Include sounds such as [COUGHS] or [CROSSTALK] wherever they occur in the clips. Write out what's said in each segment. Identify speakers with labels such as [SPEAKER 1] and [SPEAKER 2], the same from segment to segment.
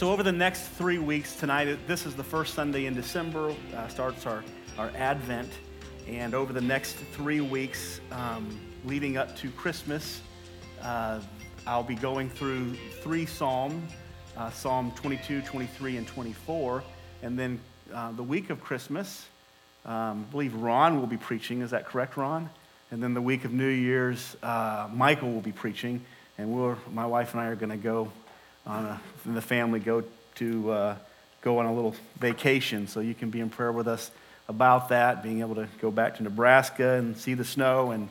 [SPEAKER 1] So, over the next three weeks, tonight, this is the first Sunday in December, uh, starts our, our Advent. And over the next three weeks, um, leading up to Christmas, uh, I'll be going through three Psalms uh, Psalm 22, 23, and 24. And then uh, the week of Christmas, um, I believe Ron will be preaching. Is that correct, Ron? And then the week of New Year's, uh, Michael will be preaching. And we're, my wife and I are going to go a, the family go to uh, go on a little vacation. So you can be in prayer with us about that, being able to go back to Nebraska and see the snow, and,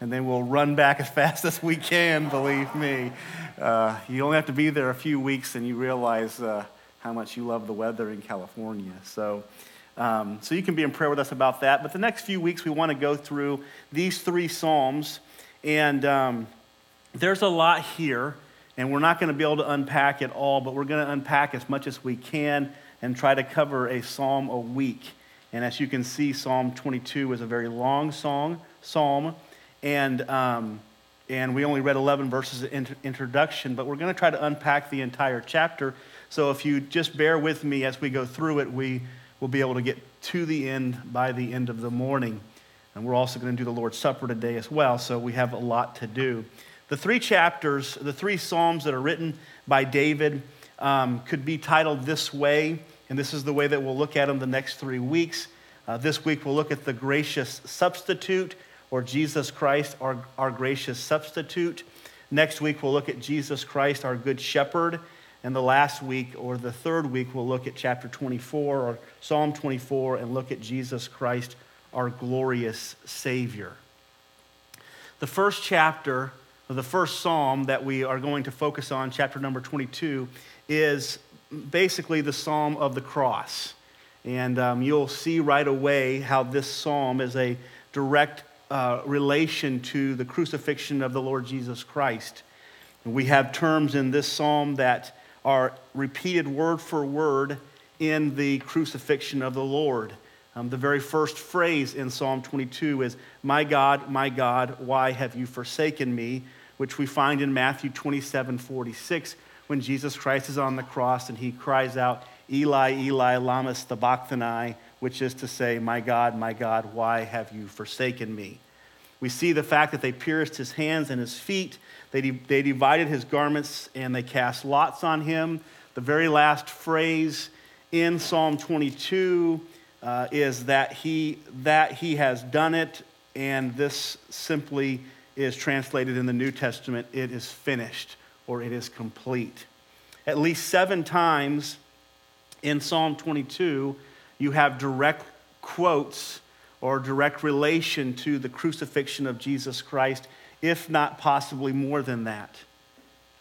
[SPEAKER 1] and then we'll run back as [LAUGHS] fast as we can, believe me. Uh, you only have to be there a few weeks and you realize uh, how much you love the weather in California. So, um, so you can be in prayer with us about that. But the next few weeks, we want to go through these three Psalms, and um, there's a lot here. And we're not going to be able to unpack it all, but we're going to unpack as much as we can and try to cover a psalm a week. And as you can see, Psalm 22 is a very long song, psalm, and, um, and we only read 11 verses of introduction, but we're going to try to unpack the entire chapter. So if you just bear with me as we go through it, we will be able to get to the end by the end of the morning. And we're also going to do the Lord's Supper today as well, so we have a lot to do. The three chapters, the three Psalms that are written by David, um, could be titled this way, and this is the way that we'll look at them the next three weeks. Uh, this week we'll look at the gracious substitute, or Jesus Christ, our, our gracious substitute. Next week we'll look at Jesus Christ, our good shepherd. And the last week, or the third week, we'll look at chapter 24 or Psalm 24 and look at Jesus Christ, our glorious Savior. The first chapter the first psalm that we are going to focus on, chapter number 22, is basically the psalm of the cross. And um, you'll see right away how this psalm is a direct uh, relation to the crucifixion of the Lord Jesus Christ. And we have terms in this psalm that are repeated word for word in the crucifixion of the Lord. Um, the very first phrase in Psalm 22 is, My God, my God, why have you forsaken me? Which we find in Matthew 27 46, when Jesus Christ is on the cross and he cries out, Eli, Eli, Lama Sabachthani, which is to say, My God, my God, why have you forsaken me? We see the fact that they pierced his hands and his feet, they, they divided his garments, and they cast lots on him. The very last phrase in Psalm 22 uh, is that he, that he has done it, and this simply is translated in the New Testament, it is finished or it is complete. At least seven times in Psalm 22, you have direct quotes or direct relation to the crucifixion of Jesus Christ, if not possibly more than that.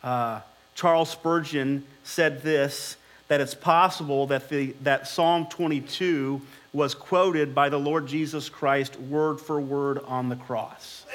[SPEAKER 1] Uh, Charles Spurgeon said this that it's possible that, the, that Psalm 22 was quoted by the Lord Jesus Christ word for word on the cross.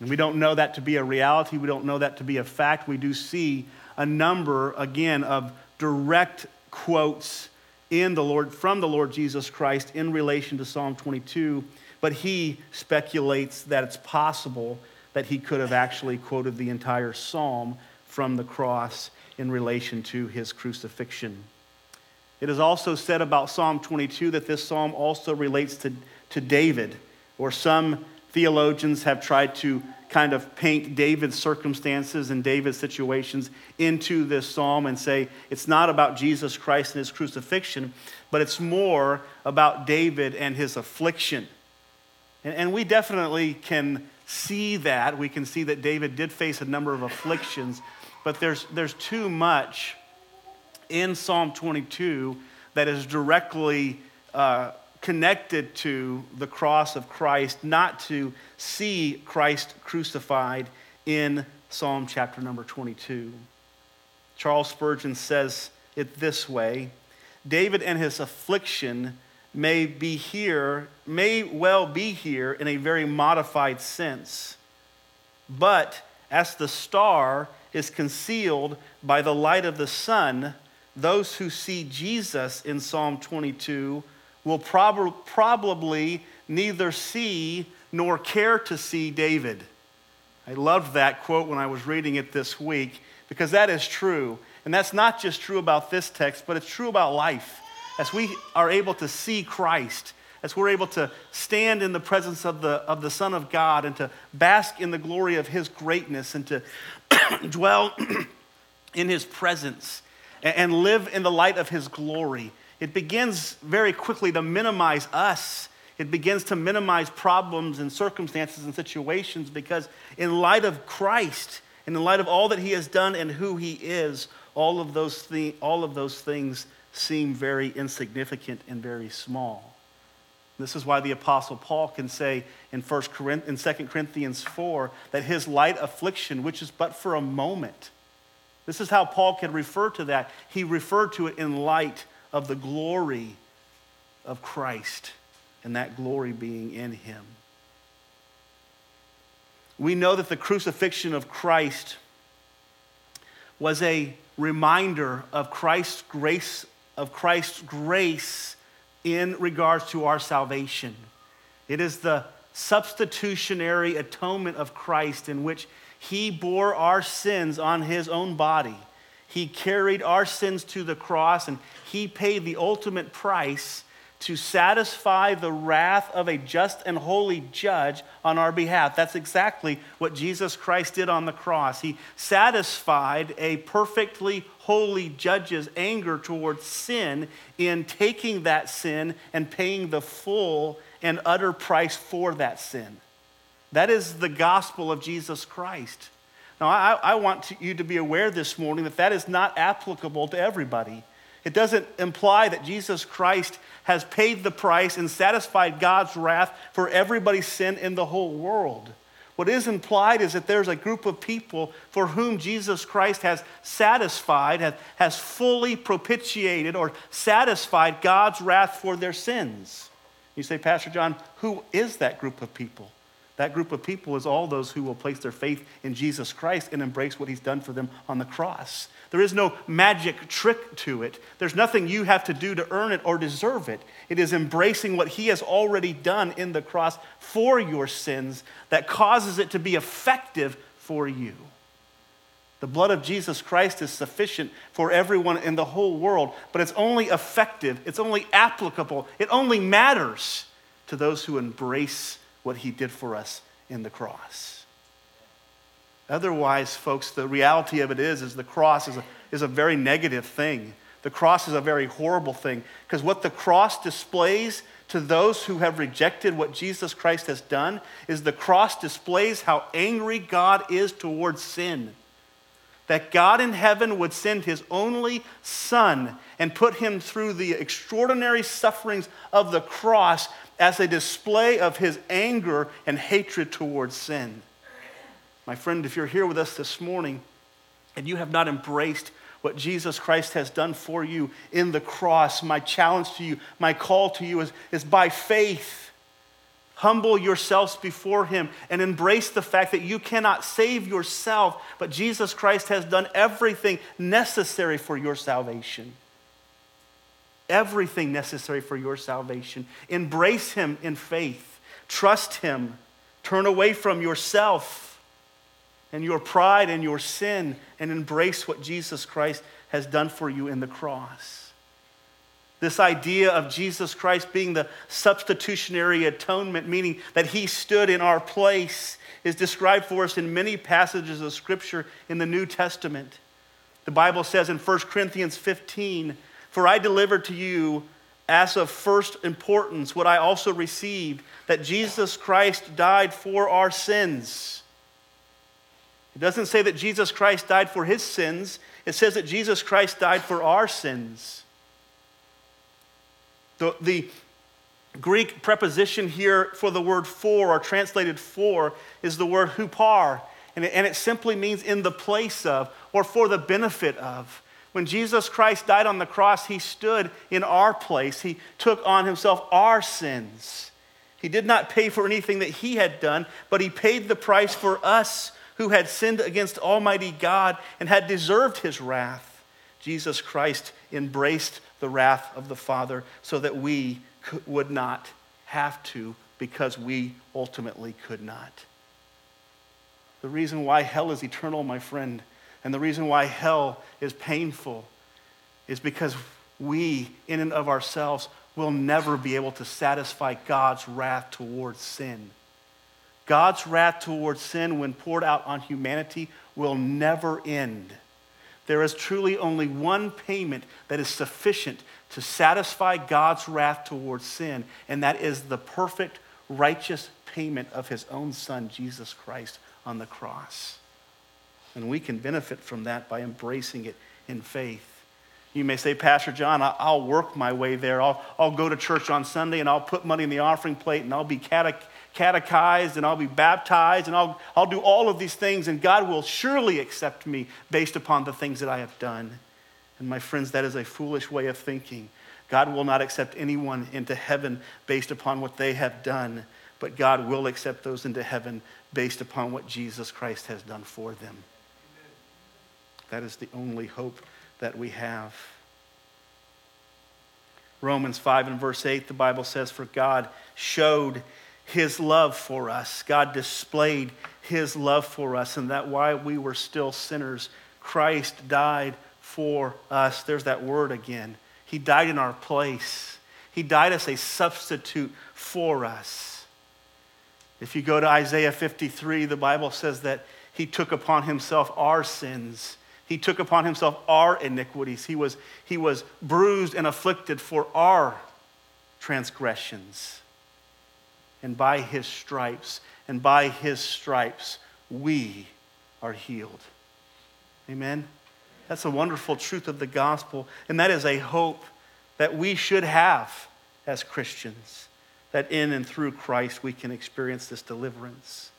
[SPEAKER 1] And we don't know that to be a reality. We don't know that to be a fact. We do see a number, again, of direct quotes in the Lord, from the Lord Jesus Christ in relation to Psalm 22. But he speculates that it's possible that he could have actually quoted the entire psalm from the cross in relation to his crucifixion. It is also said about Psalm 22 that this psalm also relates to, to David, or some Theologians have tried to kind of paint David's circumstances and David's situations into this psalm and say it's not about Jesus Christ and his crucifixion, but it's more about David and his affliction. And, and, we definitely can see that. We can see that David did face a number of afflictions, but there's, there's too much in Psalm 22 that is directly uh, connected to the cross of Christ, not to see Christ crucified in Psalm chapter number 22. Charles Spurgeon says it this way David and his affliction may be here, may well be here in a very modified sense. But as the star is concealed by the light of the sun, those who see Jesus in Psalm 22 will prob- probably neither see nor care to see David. I loved that quote when I was reading it this week because that is true. And that's not just true about this text, but it's true about life. As we are able to see Christ, as we're able to stand in the presence of the, of the Son of God and to bask in the glory of His greatness and to [CLEARS THROAT] dwell [CLEARS THROAT] in His presence and, and live in the light of His glory, it begins very quickly to minimize us. It begins to minimize problems and circumstances and situations because, in light of Christ and in light of all that He has done and who He is, all of those, all of those things seem very insignificant and very small. This is why the Apostle Paul can say in, 1 Corinth, in 2 Corinthians 4 that his light affliction, which is but for a moment, this is how Paul can refer to that. He referred to it in light of the glory of Christ and that glory being in him. We know that the crucifixion of Christ was a reminder of Christ's grace, of Christ's grace in regards to our salvation. It is the substitutionary atonement of Christ in which he bore our sins on his own body. He carried our sins to the cross and he paid the ultimate price to satisfy the wrath of a just and holy judge on our behalf. That's exactly what Jesus Christ did on the cross. He satisfied a perfectly holy judge's anger towards sin in taking that sin and paying the full and utter price for that sin. That is the gospel of Jesus Christ. Now, I, I want to, you to be aware this morning that that is not applicable to everybody. It doesn't imply that Jesus Christ has paid the price and satisfied God's wrath for everybody's sin in the whole world. What is implied is that there's a group of people for whom Jesus Christ has satisfied, has, has fully propitiated or satisfied God's wrath for their sins. You say, Pastor John, who is that group of people? That group of people is all those who will place their faith in Jesus Christ and embrace what he's done for them on the cross. There is no magic trick to it. There's nothing you have to do to earn it or deserve it. It is embracing what he has already done in the cross for your sins that causes it to be effective for you. The blood of Jesus Christ is sufficient for everyone in the whole world, but it's only effective, it's only applicable, it only matters to those who embrace what he did for us in the cross. Otherwise, folks, the reality of it is, is the cross is a, is a very negative thing. The cross is a very horrible thing because what the cross displays to those who have rejected what Jesus Christ has done is the cross displays how angry God is towards sin. That God in heaven would send his only son and put him through the extraordinary sufferings of the cross as a display of his anger and hatred towards sin. My friend, if you're here with us this morning and you have not embraced what Jesus Christ has done for you in the cross, my challenge to you, my call to you is, is by faith. Humble yourselves before Him and embrace the fact that you cannot save yourself, but Jesus Christ has done everything necessary for your salvation everything necessary for your salvation. Embrace Him in faith, trust Him, turn away from yourself and your pride and your sin, and embrace what Jesus Christ has done for you in the cross. This idea of Jesus Christ being the substitutionary atonement, meaning that He stood in our place, is described for us in many passages of Scripture in the New Testament. The Bible says in 1 Corinthians 15, for I delivered to you as of first importance what I also received that Jesus Christ died for our sins. It doesn't say that Jesus Christ died for his sins, it says that Jesus Christ died for our sins. The, the Greek preposition here for the word for, or translated for, is the word hupar, and it, and it simply means in the place of, or for the benefit of. When Jesus Christ died on the cross, he stood in our place. He took on himself our sins. He did not pay for anything that he had done, but he paid the price for us who had sinned against Almighty God and had deserved his wrath. Jesus Christ embraced the wrath of the Father so that we would not have to because we ultimately could not. The reason why hell is eternal, my friend, And the reason why hell is painful is because we, in and of ourselves, will never be able to satisfy God's wrath towards sin. God's wrath towards sin, when poured out on humanity, will never end. There is truly only one payment that is sufficient to satisfy God's wrath towards sin, and that is the perfect, righteous payment of his own Son, Jesus Christ, on the cross. And we can benefit from that by embracing it in faith. You may say, Pastor John, I'll work my way there. I'll, I'll go to church on Sunday and I'll put money in the offering plate and I'll be catechized and I'll be baptized and I'll, I'll do all of these things and God will surely accept me based upon the things that I have done. And my friends, that is a foolish way of thinking. God will not accept anyone into heaven based upon what they have done, but God will accept those into heaven based upon what Jesus Christ has done for them. That is the only hope that we have. Romans 5 and verse 8, the Bible says, For God showed his love for us. God displayed his love for us, and that while we were still sinners, Christ died for us. There's that word again. He died in our place, He died as a substitute for us. If you go to Isaiah 53, the Bible says that He took upon Himself our sins he took upon himself our iniquities. He was, he was bruised and afflicted for our transgressions. And by his stripes, and by his stripes, we are healed. Amen? That's a wonderful truth of the gospel. And that is a hope that we should have as Christians, that in and through Christ we can experience this deliverance.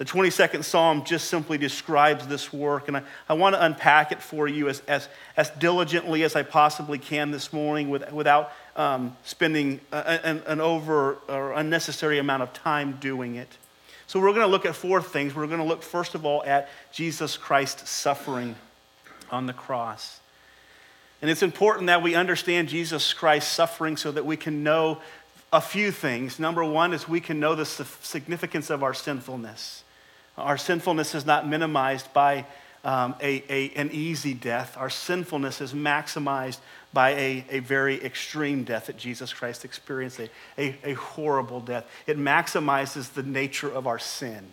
[SPEAKER 1] The 22nd Psalm just simply describes this work, and I, I want to unpack it for you as, as, as diligently as I possibly can this morning with, without um, spending an, an over or unnecessary amount of time doing it. So, we're going to look at four things. We're going to look, first of all, at Jesus Christ's suffering on the cross. And it's important that we understand Jesus Christ's suffering so that we can know a few things. Number one is we can know the significance of our sinfulness. Our sinfulness is not minimized by um, a, a, an easy death. Our sinfulness is maximized by a, a very extreme death that Jesus Christ experienced, a, a, a horrible death. It maximizes the nature of our sin.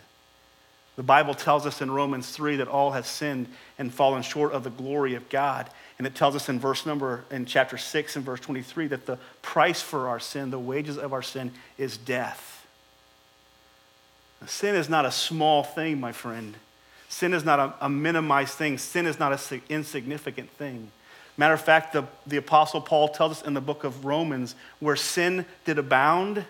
[SPEAKER 1] The Bible tells us in Romans 3 that all have sinned and fallen short of the glory of God. And it tells us in verse number, in chapter 6 and verse 23, that the price for our sin, the wages of our sin, is death. Sin is not a small thing, my friend. Sin is not a, a minimized thing. Sin is not an insignificant thing. Matter of fact, the, the Apostle Paul tells us in the book of Romans where sin did abound.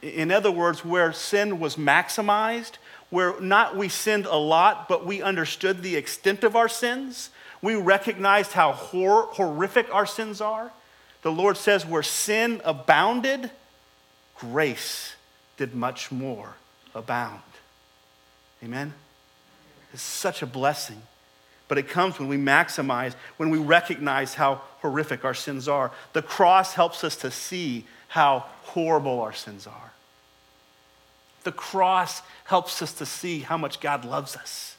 [SPEAKER 1] In other words, where sin was maximized, where not we sinned a lot, but we understood the extent of our sins. We recognized how hor- horrific our sins are. The Lord says, where sin abounded, grace did much more abound. Amen? It's such a blessing. But it comes when we maximize, when we recognize how horrific our sins are. The cross helps us to see how horrible our sins are. The cross helps us to see how much God loves us.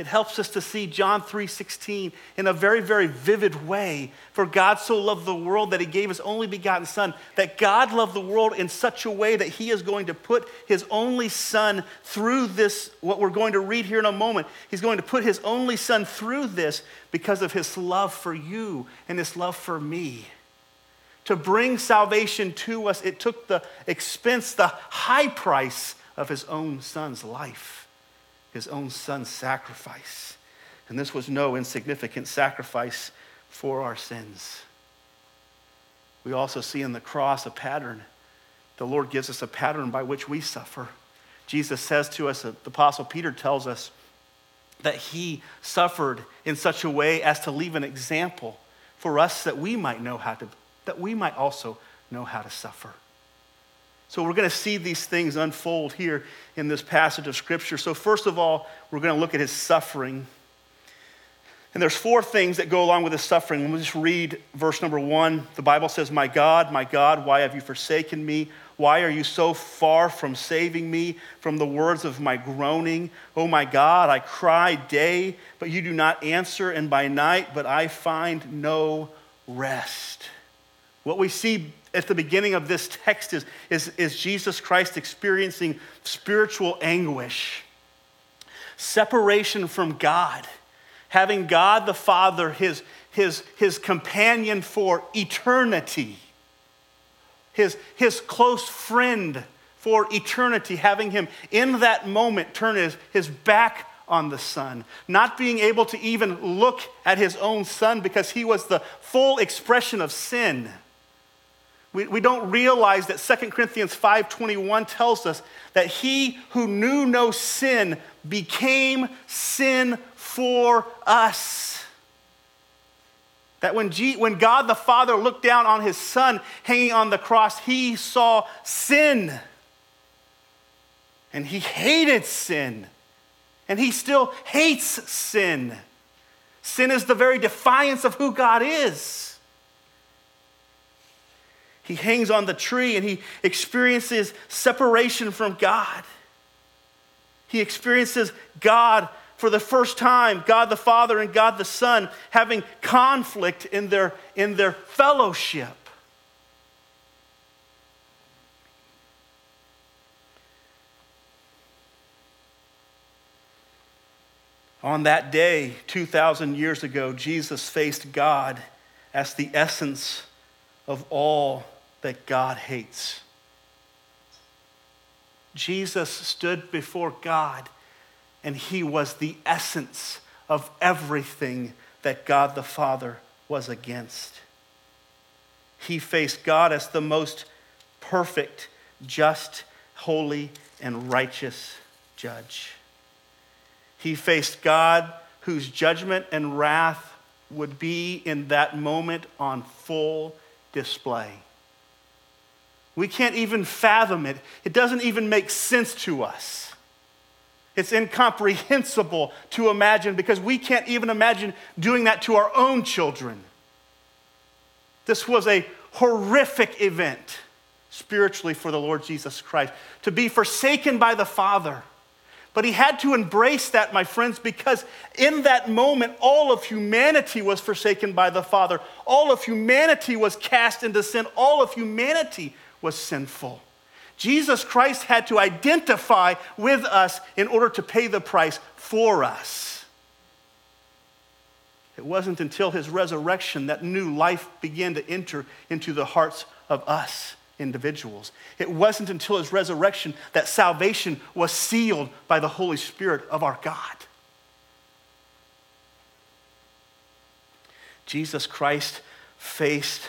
[SPEAKER 1] It helps us to see John 3:16 in a very very vivid way. For God so loved the world that he gave his only begotten son, that God loved the world in such a way that he is going to put his only son through this what we're going to read here in a moment. He's going to put his only son through this because of his love for you and his love for me. To bring salvation to us, it took the expense, the high price of his own son's life his own son's sacrifice. And this was no insignificant sacrifice for our sins. We also see in the cross a pattern. The Lord gives us a pattern by which we suffer. Jesus says to us, the Apostle Peter tells us, that he suffered in such a way as to leave an example for us that we might know how to, that we might also know how to suffer. So we're going to see these things unfold here in this passage of Scripture. So, first of all, we're going to look at his suffering. And there's four things that go along with his suffering. Me just read verse number one. The Bible says, My God, my God, why have you forsaken me? Why are you so far from saving me from the words of my groaning? Oh my God, I cry day, but you do not answer, and by night, but I find no rest. What we see at the beginning of this text is, is, is Jesus Christ experiencing spiritual anguish, separation from God, having God the Father, his, his, his companion for eternity his, his close friend for eternity, having him in that moment turn his, his back on the Son, not being able to even look at his own Son because he was the full expression of sin. We, we don't realize that 2 Corinthians 5.21 tells us that he who knew no sin became sin for us. That when, G, when God the Father looked down on his son hanging on the cross, he saw sin. And he hated sin. And he still hates sin. Sin is the very defiance of who God is. He hangs on the tree and he experiences separation from God. He experiences God for the first time, God the Father and God the Son having conflict in their, in their fellowship. On that day, 2,000 years ago, Jesus faced God as the essence of all that God hates. Jesus stood before God and he was the essence of everything that God the Father was against. He faced God as the most perfect, just, holy, and righteous judge. He faced God whose judgment and wrath would be in that moment on full display. We can't even fathom it, it doesn't even make sense to us. It's incomprehensible to imagine because we can't even imagine doing that to our own children. This was a horrific event spiritually for the Lord Jesus Christ to be forsaken by the Father. But he had to embrace that, my friends, because in that moment, all of humanity was forsaken by the Father. All of humanity was cast into sin. All of humanity was sinful. Jesus Christ had to identify with us in order to pay the price for us. It wasn't until his resurrection that new life began to enter into the hearts of us individuals. It wasn't until his resurrection that salvation was sealed by the Holy Spirit of our God. Jesus Christ faced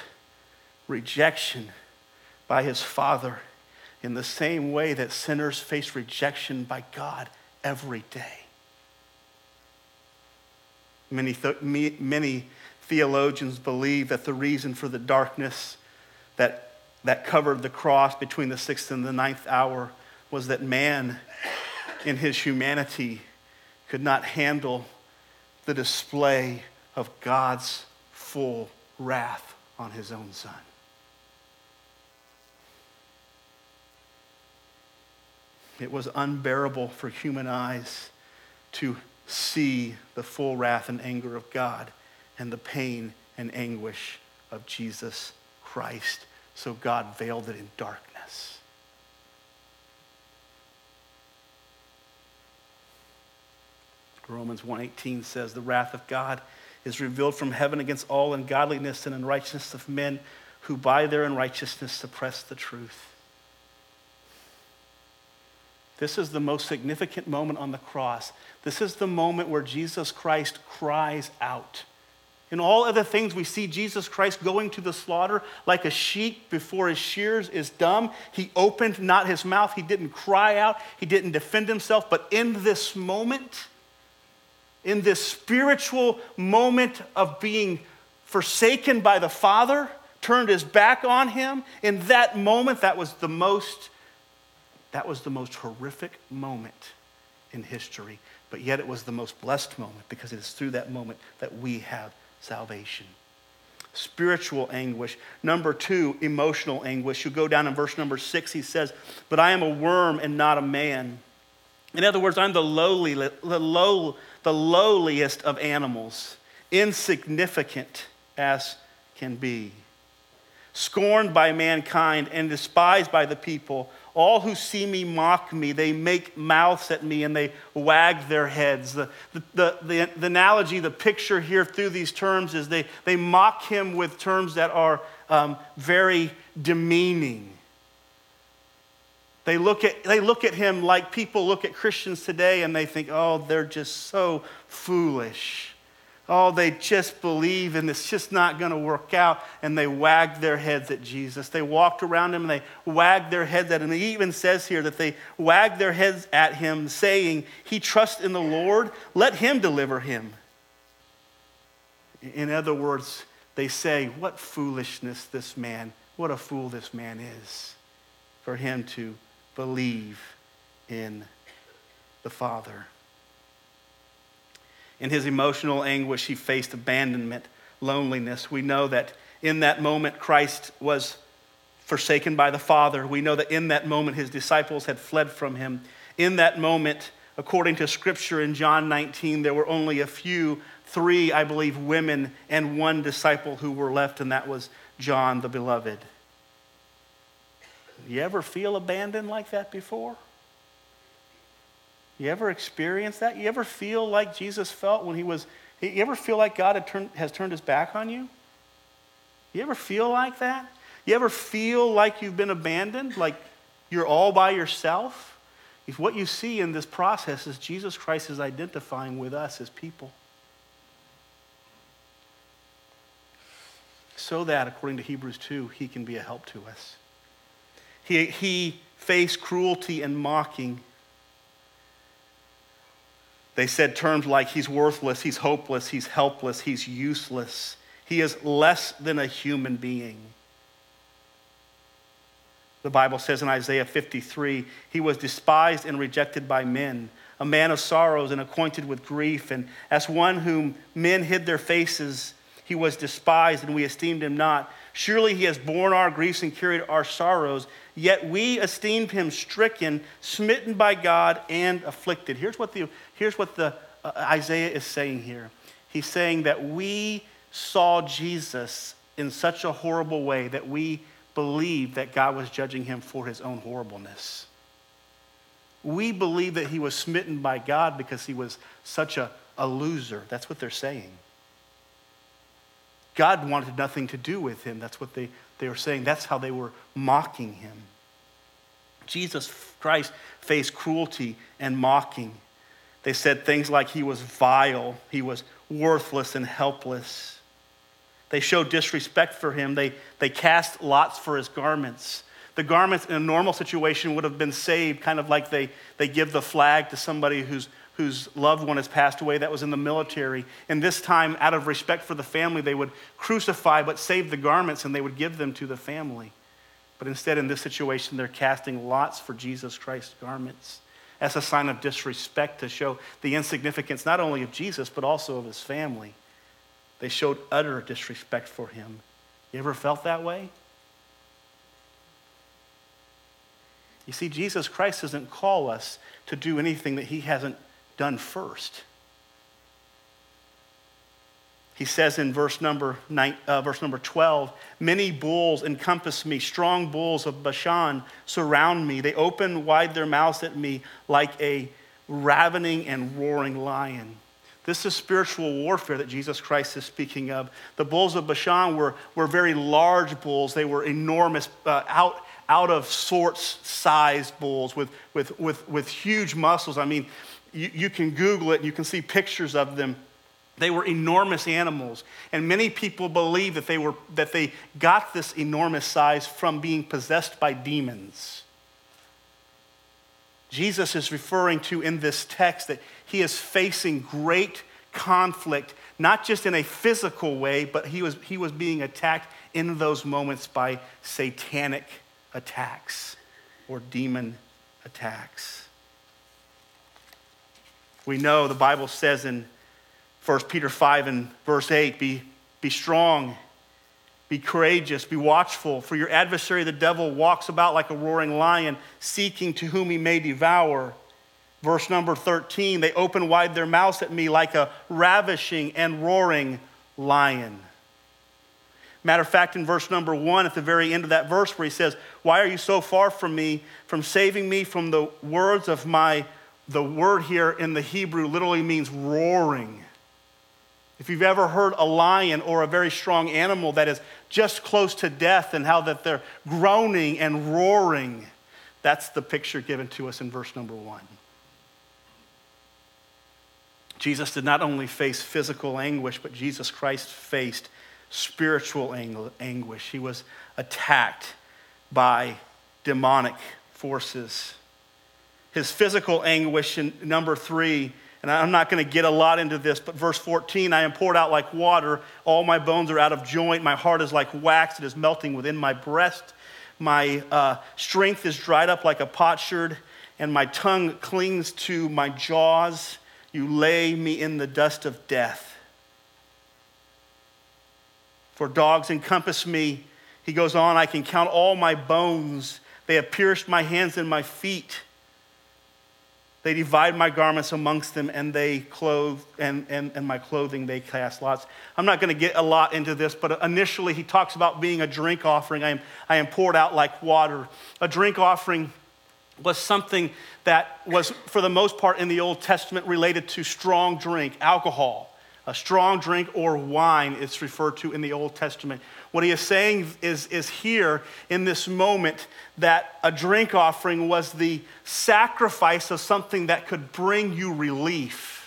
[SPEAKER 1] rejection by his Father in the same way that sinners face rejection by God every day. Many, many theologians believe that the reason for the darkness that, that covered the cross between the sixth and the ninth hour was that man, in his humanity, could not handle the display of God's full wrath on his own son. It was unbearable for human eyes to see the full wrath and anger of God and the pain and anguish of Jesus Christ. So God veiled it in darkness. Romans 1:18 says the wrath of God is revealed from heaven against all ungodliness and unrighteousness of men who by their unrighteousness suppress the truth. This is the most significant moment on the cross. This is the moment where Jesus Christ cries out. In all other things, we see Jesus Christ going to the slaughter like a sheep before his shears is dumb. He opened not his mouth, he didn't cry out, he didn't defend himself. But in this moment, in this spiritual moment of being forsaken by the Father, turned his back on him, in that moment, that was the most that was the most horrific moment in history. but yet it was the most blessed moment because it is through that moment that we have salvation. Spiritual anguish. Number two, emotional anguish. You go down in verse number six, he says, But I am a worm and not a man. In other words, I'm the lowly, the, low, the lowliest of animals, insignificant as can be. Scorned by mankind and despised by the people, all who see me mock me. They make mouths at me and they wag their heads. The, the, the, the, analogy, the picture here through these terms is they, they mock him with terms that are um, very demeaning. They look, at, they look at him like people look at Christians today and they think, oh, they're just so foolish. Oh, they just believe and it's just not going to work out. And they wagged their heads at Jesus. They walked around him and they wagged their heads at him. He even says here that they wagged their heads at him, saying, He trusts in the Lord, let him deliver him. In other words, they say, What foolishness this man, what a fool this man is for him to believe in the Father. In his emotional anguish, he faced abandonment, loneliness. We know that in that moment, Christ was forsaken by the Father. We know that in that moment, his disciples had fled from him. In that moment, according to scripture in John 19, there were only a few, three, I believe, women and one disciple who were left, and that was John the Beloved. You ever feel abandoned like that before? You ever experience that? You ever feel like Jesus felt when he was, you ever feel like God turned, has turned his back on you? You ever feel like that? You ever feel like you've been abandoned, like you're all by yourself? If what you see in this process is Jesus Christ is identifying with us as people. So that, according to Hebrews 2, he can be a help to us. He, he faced cruelty and mocking they said terms like he's worthless, he's hopeless, he's helpless, he's useless. He is less than a human being. The Bible says in Isaiah 53 he was despised and rejected by men, a man of sorrows and acquainted with grief. And as one whom men hid their faces, he was despised and we esteemed him not. Surely he has borne our griefs and carried our sorrows, yet we esteemed him stricken, smitten by God, and afflicted. Here's what the, here's what the uh, Isaiah is saying here. He's saying that we saw Jesus in such a horrible way that we believed that God was judging him for his own horribleness. We believe that he was smitten by God because he was such a, a loser. That's what they're saying. God wanted nothing to do with him. That's what they, they were saying. That's how they were mocking him. Jesus Christ faced cruelty and mocking. They said things like he was vile, he was worthless and helpless. They showed disrespect for him. They, they cast lots for his garments. The garments in a normal situation would have been saved, kind of like they, they give the flag to somebody who's, whose loved one has passed away that was in the military. And this time, out of respect for the family, they would crucify but save the garments and they would give them to the family. But instead, in this situation, they're casting lots for Jesus Christ's garments as a sign of disrespect to show the insignificance not only of Jesus, but also of his family. They showed utter disrespect for him. You ever felt that way? You see, Jesus Christ doesn't call us to do anything that he hasn't done first. He says in verse number, nine, uh, verse number 12, Many bulls encompass me, strong bulls of Bashan surround me. They open wide their mouths at me like a ravening and roaring lion. This is spiritual warfare that Jesus Christ is speaking of. The bulls of Bashan were, were very large bulls, they were enormous, uh, out, out of sorts sized bulls with, with, with, with huge muscles. I mean, you, you can Google it, and you can see pictures of them. They were enormous animals, and many people believe that they, were, that they got this enormous size from being possessed by demons. Jesus is referring to in this text that he is facing great conflict, not just in a physical way, but he was, he was being attacked in those moments by satanic attacks or demon attacks. We know the Bible says in 1 Peter 5 and verse 8 be, be strong, be courageous, be watchful, for your adversary, the devil, walks about like a roaring lion, seeking to whom he may devour. Verse number 13 they open wide their mouths at me like a ravishing and roaring lion. Matter of fact, in verse number one, at the very end of that verse, where he says, Why are you so far from me, from saving me from the words of my, the word here in the Hebrew literally means roaring. If you've ever heard a lion or a very strong animal that is just close to death and how that they're groaning and roaring, that's the picture given to us in verse number one. Jesus did not only face physical anguish, but Jesus Christ faced spiritual anguish. He was attacked by demonic forces. His physical anguish in number three, and I'm not going to get a lot into this, but verse 14 I am poured out like water. All my bones are out of joint. My heart is like wax, it is melting within my breast. My uh, strength is dried up like a potsherd, and my tongue clings to my jaws. You lay me in the dust of death for dogs encompass me. He goes on, I can count all my bones. They have pierced my hands and my feet. They divide my garments amongst them, and they clothe and, and, and my clothing they cast lots. I'm not going to get a lot into this, but initially he talks about being a drink offering. I am, I am poured out like water. A drink offering was something that was, for the most part, in the Old Testament related to strong drink, alcohol a strong drink or wine, it's referred to in the Old Testament. What he is saying is, is here in this moment that a drink offering was the sacrifice of something that could bring you relief.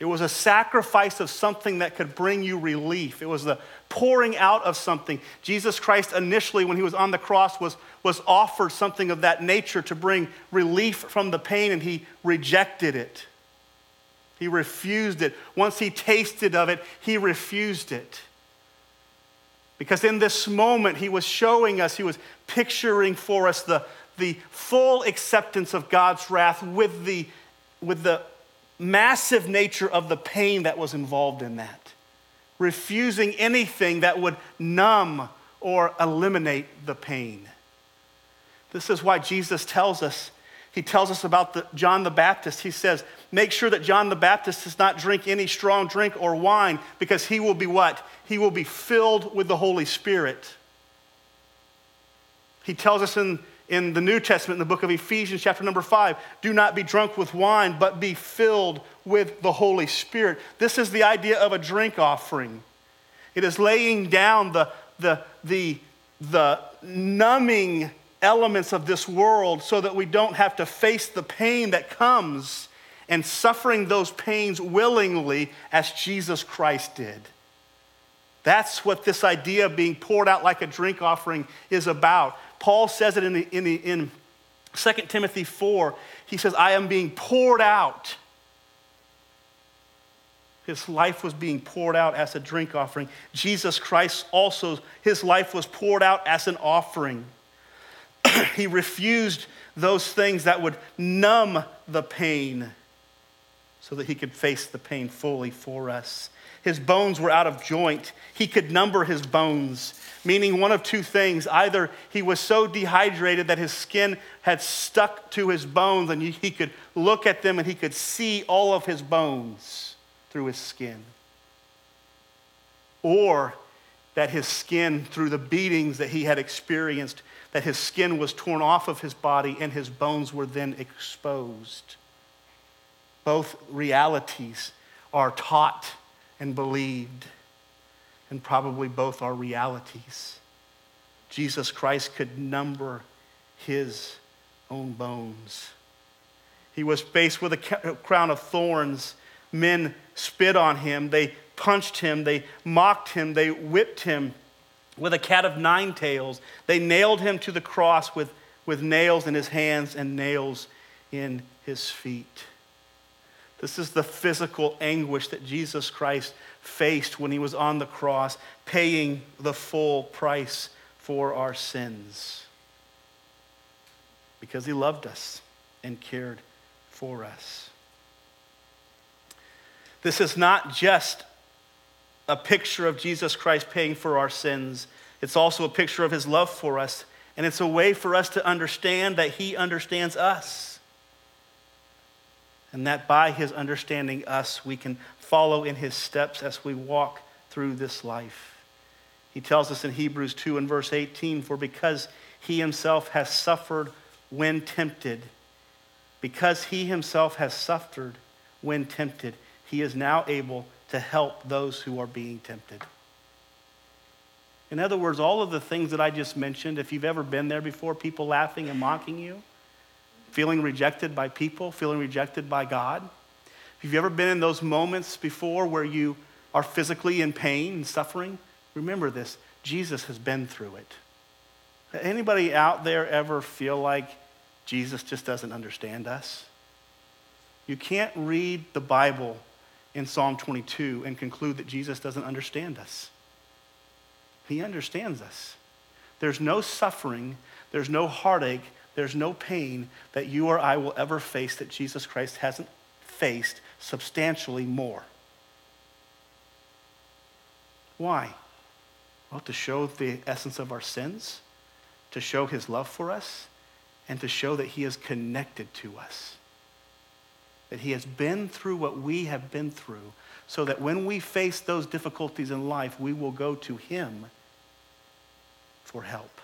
[SPEAKER 1] It was a sacrifice of something that could bring you relief. It was the pouring out of something. Jesus Christ, initially, when he was on the cross, was, was offered something of that nature to bring relief from the pain, and he rejected it. He refused it. Once he tasted of it, he refused it. Because in this moment, he was showing us, he was picturing for us the, the full acceptance of God's wrath with the, with the massive nature of the pain that was involved in that. Refusing anything that would numb or eliminate the pain. This is why Jesus tells us he tells us about the, John the Baptist. He says, Make sure that John the Baptist does not drink any strong drink or wine because he will be what? He will be filled with the Holy Spirit. He tells us in, in the New Testament, in the book of Ephesians, chapter number five, do not be drunk with wine, but be filled with the Holy Spirit. This is the idea of a drink offering. It is laying down the, the, the, the numbing elements of this world so that we don't have to face the pain that comes and suffering those pains willingly as Jesus Christ did. That's what this idea of being poured out like a drink offering is about. Paul says it in, the, in, the, in 2 Timothy 4. He says, I am being poured out. His life was being poured out as a drink offering. Jesus Christ also, his life was poured out as an offering. [CLEARS THROAT] he refused those things that would numb the pain so that he could face the pain fully for us. His bones were out of joint. He could number his bones, meaning one of two things. Either he was so dehydrated that his skin had stuck to his bones and he could look at them and he could see all of his bones through his skin. Or that his skin, through the beatings that he had experienced, that his skin was torn off of his body and his bones were then exposed. Both realities are taught and believed, and probably both are realities. Jesus Christ could number his own bones. He was faced with a crown of thorns. Men spit on him, they punched him, they mocked him, they whipped him with a cat of nine tails. They nailed him to the cross with, with nails in his hands and nails in his feet. This is the physical anguish that Jesus Christ faced when he was on the cross, paying the full price for our sins. Because he loved us and cared for us. This is not just a picture of Jesus Christ paying for our sins, it's also a picture of his love for us. And it's a way for us to understand that he understands us. And that by his understanding us, we can follow in his steps as we walk through this life. He tells us in Hebrews 2 and verse 18 For because he himself has suffered when tempted, because he himself has suffered when tempted, he is now able to help those who are being tempted. In other words, all of the things that I just mentioned, if you've ever been there before, people laughing and mocking you, feeling rejected by people, feeling rejected by God, if you've ever been in those moments before where you are physically in pain and suffering, remember this Jesus has been through it. Anybody out there ever feel like Jesus just doesn't understand us? You can't read the Bible in Psalm 22 and conclude that Jesus doesn't understand us. He understands us. There's no suffering, there's no heartache, there's no pain that you or I will ever face that Jesus Christ hasn't faced substantially more. Why? Well, to show the essence of our sins, to show his love for us, and to show that he is connected to us. That he has been through what we have been through, so that when we face those difficulties in life, we will go to him for help.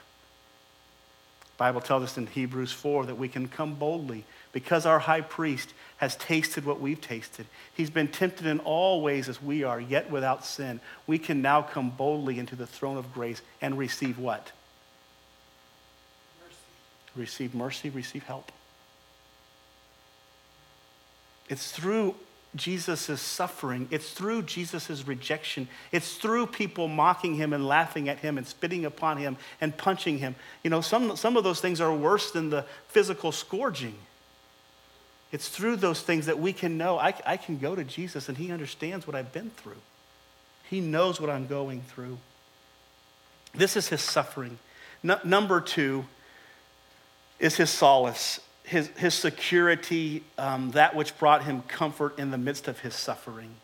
[SPEAKER 1] Bible tells us in Hebrews 4 that we can come boldly because our high priest has tasted what we've tasted. He's been tempted in all ways as we are, yet without sin. We can now come boldly into the throne of grace and receive what? Mercy. Receive mercy, receive help. It's through Jesus' suffering. It's through Jesus' rejection. It's through people mocking him and laughing at him and spitting upon him and punching him. You know, some, some of those things are worse than the physical scourging. It's through those things that we can know I, I can go to Jesus and he understands what I've been through. He knows what I'm going through. This is his suffering. No, number two is his solace his, his security, um, that which brought him comfort in the midst of his suffering.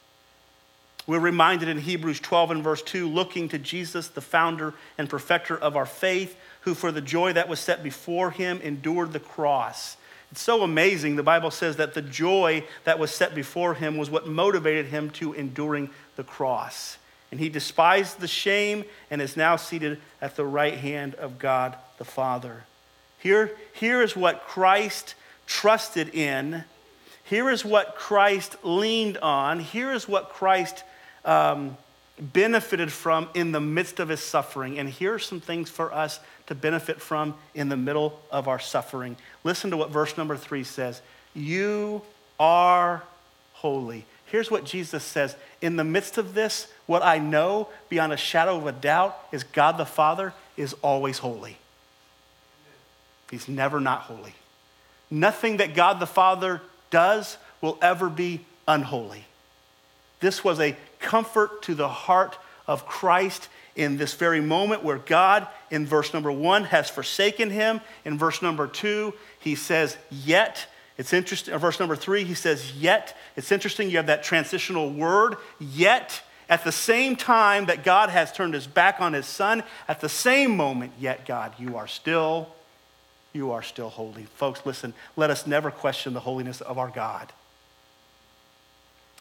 [SPEAKER 1] We're reminded in Hebrews 12 and verse 2 looking to Jesus, the founder and perfecter of our faith, who for the joy that was set before him endured the cross. It's so amazing. The Bible says that the joy that was set before him was what motivated him to enduring the cross. And he despised the shame and is now seated at the right hand of God the Father. Here, here is what Christ trusted in. Here is what Christ leaned on. Here is what Christ um, benefited from in the midst of his suffering. And here are some things for us to benefit from in the middle of our suffering. Listen to what verse number three says You are holy. Here's what Jesus says In the midst of this, what I know beyond a shadow of a doubt is God the Father is always holy. He's never not holy. Nothing that God the Father does will ever be unholy. This was a comfort to the heart of Christ in this very moment where God, in verse number one, has forsaken him. In verse number two, he says, Yet. It's interesting. In verse number three, he says, Yet. It's interesting. You have that transitional word, yet. At the same time that God has turned his back on his son, at the same moment, yet, God, you are still you are still holy. Folks, listen, let us never question the holiness of our God.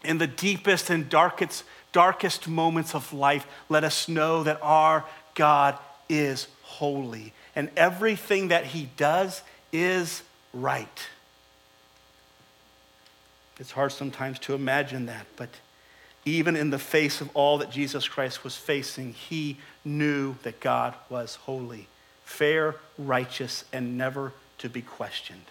[SPEAKER 1] In the deepest and darkest, darkest moments of life, let us know that our God is holy and everything that he does is right. It's hard sometimes to imagine that, but even in the face of all that Jesus Christ was facing, he knew that God was holy fair, righteous, and never to be questioned.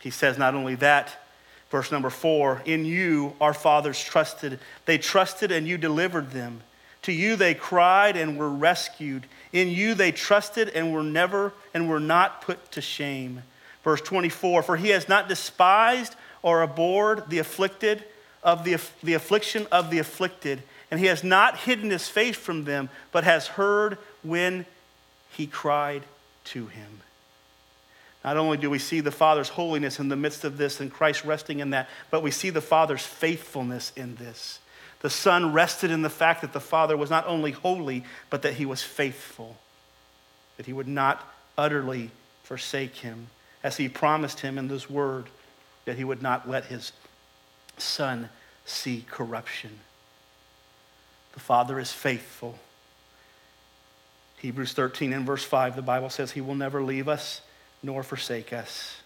[SPEAKER 1] He says not only that, verse number four, in you our fathers trusted. They trusted and you delivered them. To you they cried and were rescued. In you they trusted and were never and were not put to shame. Verse 24, for he has not despised or abhorred the afflicted of the, the affliction of the afflicted and he has not hidden his face from them, but has heard when he cried to him. Not only do we see the Father's holiness in the midst of this and Christ resting in that, but we see the Father's faithfulness in this. The Son rested in the fact that the Father was not only holy, but that he was faithful, that he would not utterly forsake him, as he promised him in this word that he would not let his Son see corruption. The Father is faithful. Hebrews 13 and verse 5, the Bible says he will never leave us nor forsake us.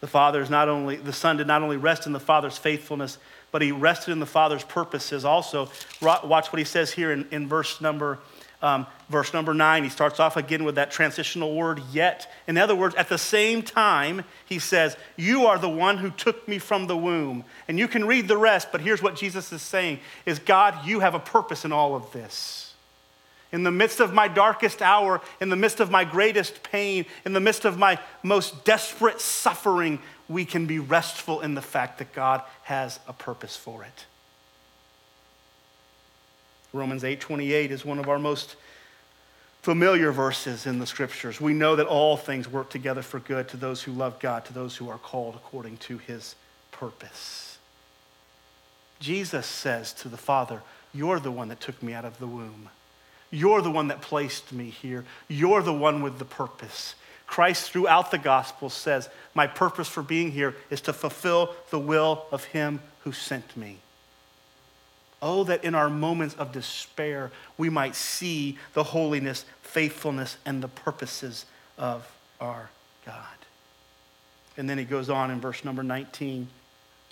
[SPEAKER 1] The Father is not only, the Son did not only rest in the Father's faithfulness, but he rested in the Father's purposes also. Watch what he says here in, in verse number um, verse number nine. He starts off again with that transitional word, yet. In other words, at the same time, he says, You are the one who took me from the womb. And you can read the rest, but here's what Jesus is saying is God, you have a purpose in all of this. In the midst of my darkest hour, in the midst of my greatest pain, in the midst of my most desperate suffering, we can be restful in the fact that God has a purpose for it. Romans 8:28 is one of our most familiar verses in the scriptures. We know that all things work together for good to those who love God, to those who are called according to his purpose. Jesus says to the Father, You're the one that took me out of the womb. You're the one that placed me here. You're the one with the purpose. Christ, throughout the gospel, says, My purpose for being here is to fulfill the will of Him who sent me. Oh, that in our moments of despair, we might see the holiness, faithfulness, and the purposes of our God. And then he goes on in verse number 19.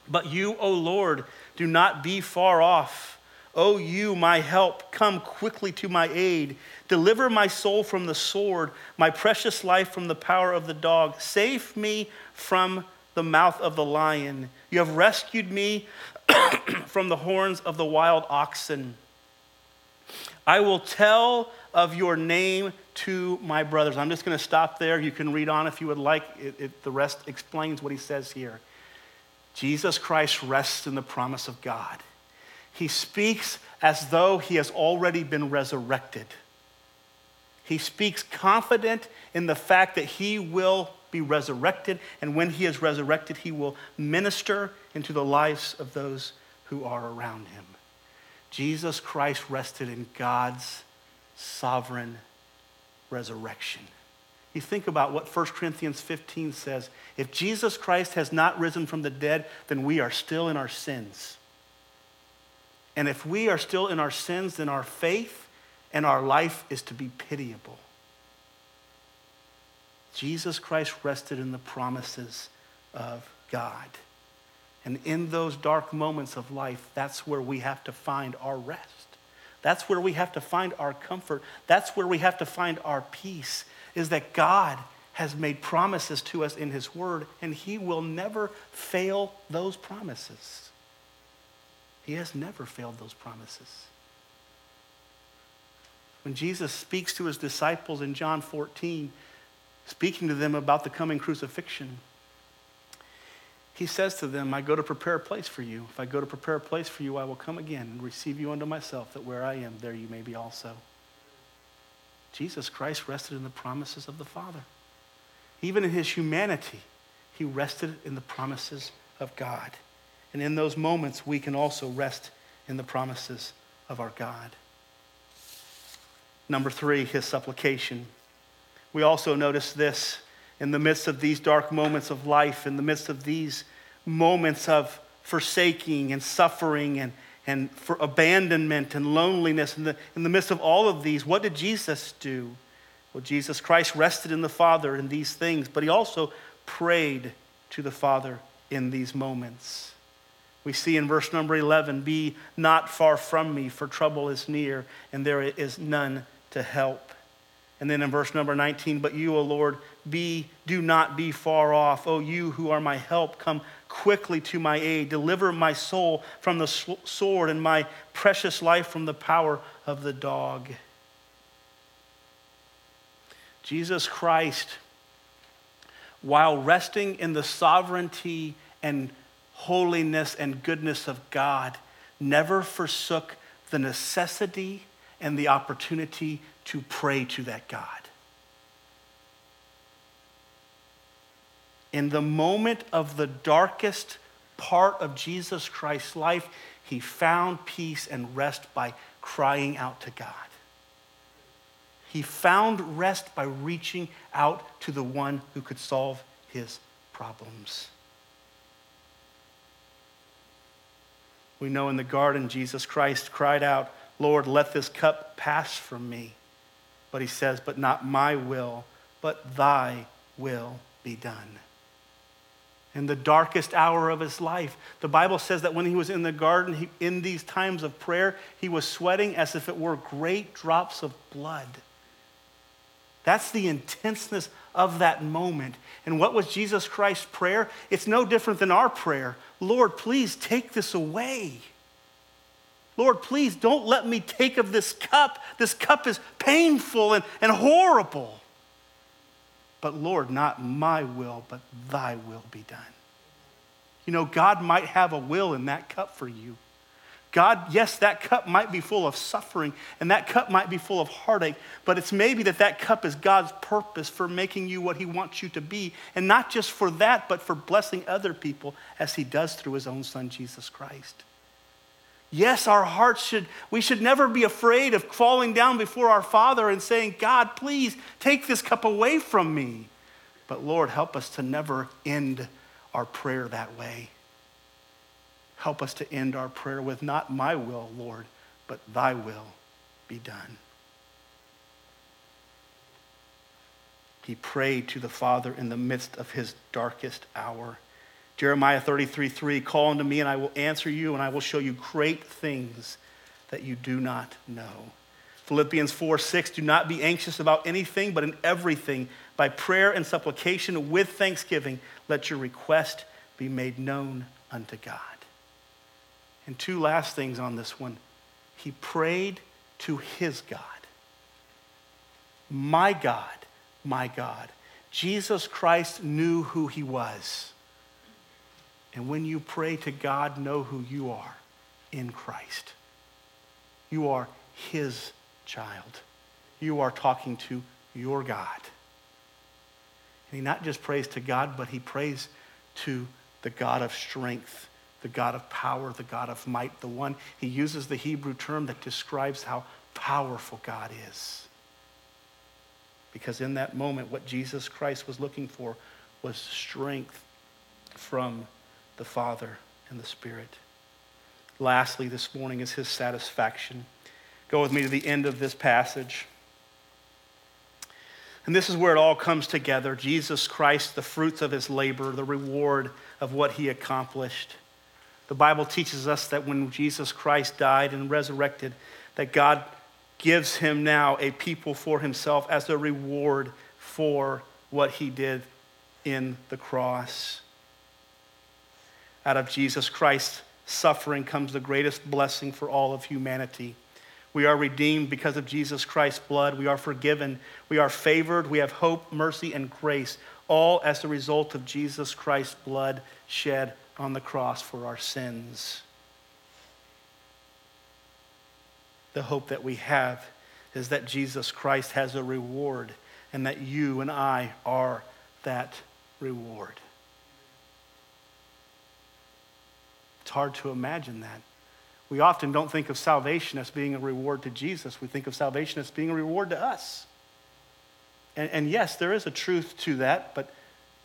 [SPEAKER 1] But you, O Lord, do not be far off O you, my help, come quickly to my aid. Deliver my soul from the sword, my precious life from the power of the dog. Save me from the mouth of the lion. You have rescued me [COUGHS] from the horns of the wild oxen. I will tell of your name to my brothers. I'm just going to stop there. You can read on if you would like. It, it, the rest explains what he says here. Jesus Christ rests in the promise of God. He speaks as though he has already been resurrected. He speaks confident in the fact that he will be resurrected, and when he is resurrected, he will minister into the lives of those who are around him. Jesus Christ rested in God's sovereign resurrection. You think about what 1 Corinthians 15 says. If Jesus Christ has not risen from the dead, then we are still in our sins. And if we are still in our sins, then our faith and our life is to be pitiable. Jesus Christ rested in the promises of God. And in those dark moments of life, that's where we have to find our rest. That's where we have to find our comfort. That's where we have to find our peace, is that God has made promises to us in His Word, and He will never fail those promises. He has never failed those promises. When Jesus speaks to his disciples in John 14, speaking to them about the coming crucifixion, he says to them, I go to prepare a place for you. If I go to prepare a place for you, I will come again and receive you unto myself, that where I am, there you may be also. Jesus Christ rested in the promises of the Father. Even in his humanity, he rested in the promises of God. And in those moments, we can also rest in the promises of our God. Number three, his supplication. We also notice this in the midst of these dark moments of life, in the midst of these moments of forsaking and suffering and, and for abandonment and loneliness, in the, in the midst of all of these, what did Jesus do? Well, Jesus Christ rested in the Father in these things, but he also prayed to the Father in these moments. We see in verse number 11, Be not far from me, for trouble is near, and there is none to help. And then in verse number 19, But you, O Lord, be, do not be far off. O you who are my help, come quickly to my aid. Deliver my soul from the sword and my precious life from the power of the dog. Jesus Christ, while resting in the sovereignty and holiness and goodness of God never forsook the necessity and the opportunity to pray to that God. In the moment of the darkest part of Jesus Christ's life, he found peace and rest by crying out to God. He found rest by reaching out to the one who could solve his problems. We know in the garden, Jesus Christ cried out, Lord, let this cup pass from me. But he says, But not my will, but thy will be done. In the darkest hour of his life, the Bible says that when he was in the garden, he, in these times of prayer, he was sweating as if it were great drops of blood. That's the intenseness of that moment. And what was Jesus Christ's prayer? It's no different than our prayer. Lord, please take this away. Lord, please don't let me take of this cup. This cup is painful and, and horrible. But Lord, not my will, but thy will be done. You know, God might have a will in that cup for you. God, yes, that cup might be full of suffering and that cup might be full of heartache, but it's maybe that that cup is God's purpose for making you what He wants you to be. And not just for that, but for blessing other people as He does through His own Son, Jesus Christ. Yes, our hearts should, we should never be afraid of falling down before our Father and saying, God, please take this cup away from me. But Lord, help us to never end our prayer that way. Help us to end our prayer with not my will, Lord, but thy will be done. He prayed to the Father in the midst of his darkest hour. Jeremiah 33 3 Call unto me, and I will answer you, and I will show you great things that you do not know. Philippians 4 6 Do not be anxious about anything, but in everything, by prayer and supplication with thanksgiving, let your request be made known unto God. And two last things on this one. He prayed to his God. My God, my God. Jesus Christ knew who he was. And when you pray to God, know who you are in Christ. You are his child. You are talking to your God. And he not just prays to God, but he prays to the God of strength the God of power, the God of might, the one, he uses the Hebrew term that describes how powerful God is. Because in that moment, what Jesus Christ was looking for was strength from the Father and the Spirit. Lastly, this morning is his satisfaction. Go with me to the end of this passage. And this is where it all comes together Jesus Christ, the fruits of his labor, the reward of what he accomplished. The Bible teaches us that when Jesus Christ died and resurrected, that God gives him now a people for himself as a reward for what he did in the cross. Out of Jesus Christ's suffering comes the greatest blessing for all of humanity. We are redeemed because of Jesus Christ's blood. We are forgiven. We are favored. We have hope, mercy, and grace, all as the result of Jesus Christ's blood shed on the cross for our sins. The hope that we have is that Jesus Christ has a reward and that you and I are that reward. It's hard to imagine that. We often don't think of salvation as being a reward to Jesus. We think of salvation as being a reward to us. And, and yes, there is a truth to that, but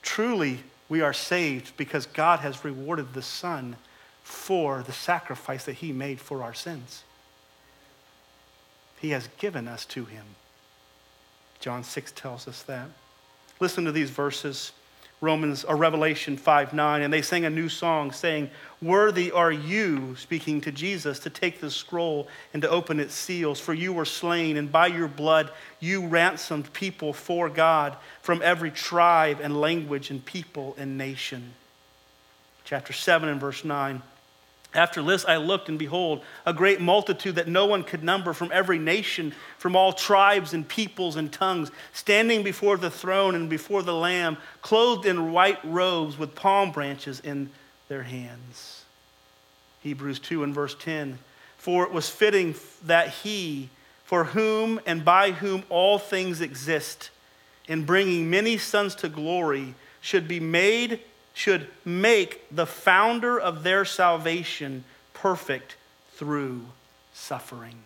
[SPEAKER 1] truly, we are saved because God has rewarded the Son for the sacrifice that he made for our sins. He has given us to him. John 6 tells us that. Listen to these verses. Romans or Revelation 5 9, and they sang a new song saying, Worthy are you, speaking to Jesus, to take the scroll and to open its seals, for you were slain, and by your blood you ransomed people for God from every tribe and language and people and nation. Chapter 7 and verse 9. After this, I looked, and behold, a great multitude that no one could number from every nation, from all tribes and peoples and tongues, standing before the throne and before the Lamb, clothed in white robes with palm branches in their hands. Hebrews 2 and verse 10 For it was fitting that he, for whom and by whom all things exist, in bringing many sons to glory, should be made, should make the founder of their salvation perfect through suffering.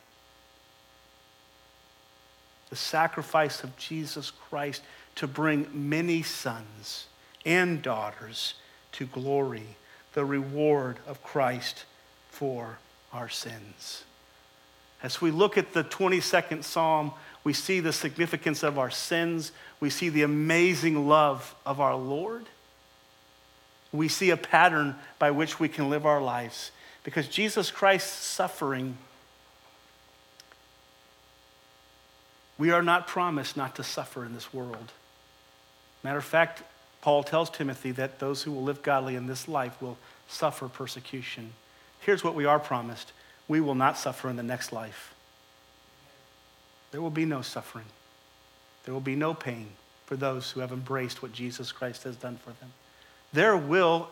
[SPEAKER 1] The sacrifice of Jesus Christ to bring many sons and daughters to glory, the reward of Christ for our sins. As we look at the 22nd Psalm, we see the significance of our sins. We see the amazing love of our Lord. We see a pattern by which we can live our lives. Because Jesus Christ's suffering, we are not promised not to suffer in this world. Matter of fact, Paul tells Timothy that those who will live godly in this life will suffer persecution. Here's what we are promised we will not suffer in the next life. There will be no suffering, there will be no pain for those who have embraced what Jesus Christ has done for them. There will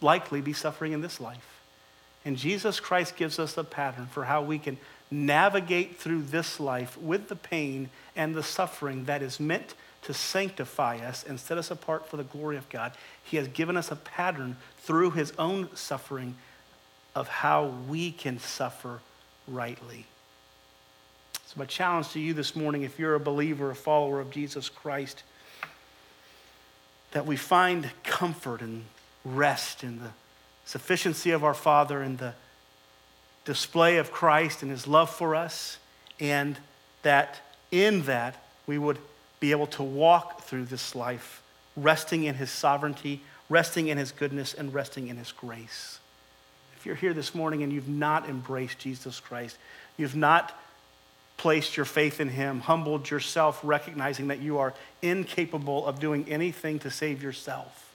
[SPEAKER 1] likely be suffering in this life. And Jesus Christ gives us a pattern for how we can navigate through this life with the pain and the suffering that is meant to sanctify us and set us apart for the glory of God. He has given us a pattern through his own suffering of how we can suffer rightly. So, my challenge to you this morning, if you're a believer, a follower of Jesus Christ, that we find comfort and rest in the sufficiency of our Father and the display of Christ and his love for us, and that in that we would be able to walk through this life, resting in his sovereignty, resting in his goodness, and resting in his grace. If you're here this morning and you've not embraced Jesus Christ, you've not placed your faith in him, humbled yourself, recognizing that you are incapable of doing anything to save yourself,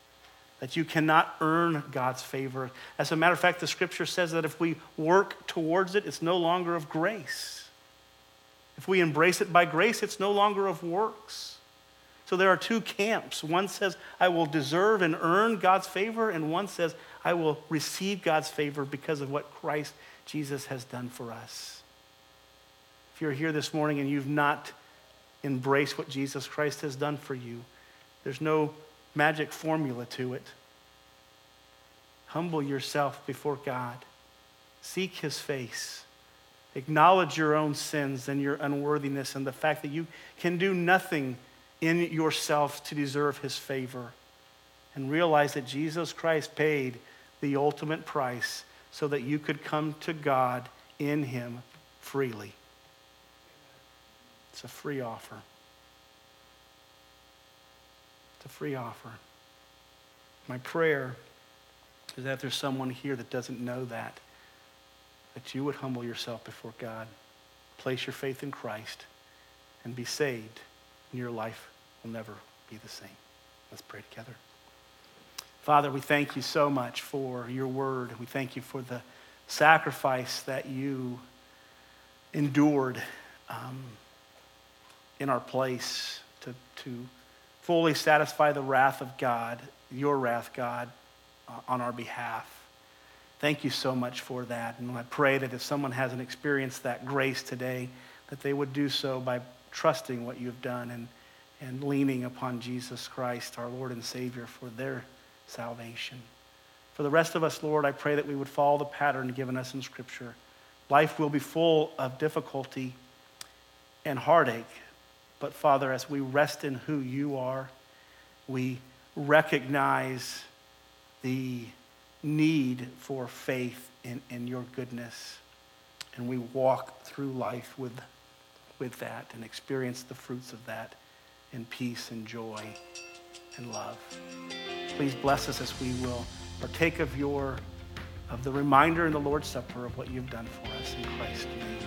[SPEAKER 1] that you cannot earn God's favor. As a matter of fact, the scripture says that if we work towards it, it's no longer of grace. If we embrace it by grace, it's no longer of works. So there are two camps. One says, I will deserve and earn God's favor, and one says, I will receive God's favor because of what Christ Jesus has done for us. If you're here this morning and you've not embraced what Jesus Christ has done for you, there's no magic formula to it. Humble yourself before God, seek his face. Acknowledge your own sins and your unworthiness and the fact that you can do nothing in yourself to deserve his favor. And realize that Jesus Christ paid the ultimate price so that you could come to God in him freely. It's a free offer. It's a free offer. My prayer is that there's someone here that doesn't know that that you would humble yourself before God, place your faith in Christ, and be saved, and your life will never be the same. Let's pray together. Father, we thank you so much for your word. We thank you for the sacrifice that you endured um, in our place to, to fully satisfy the wrath of God, your wrath, God, uh, on our behalf. Thank you so much for that. And I pray that if someone hasn't experienced that grace today, that they would do so by trusting what you've done and, and leaning upon Jesus Christ, our Lord and Savior, for their salvation. For the rest of us, Lord, I pray that we would follow the pattern given us in Scripture. Life will be full of difficulty and heartache. But Father, as we rest in who you are, we recognize the need for faith in, in your goodness. And we walk through life with, with that and experience the fruits of that in peace and joy and love. Please bless us as we will partake of your of the reminder in the Lord's Supper of what you've done for us in Christ's name.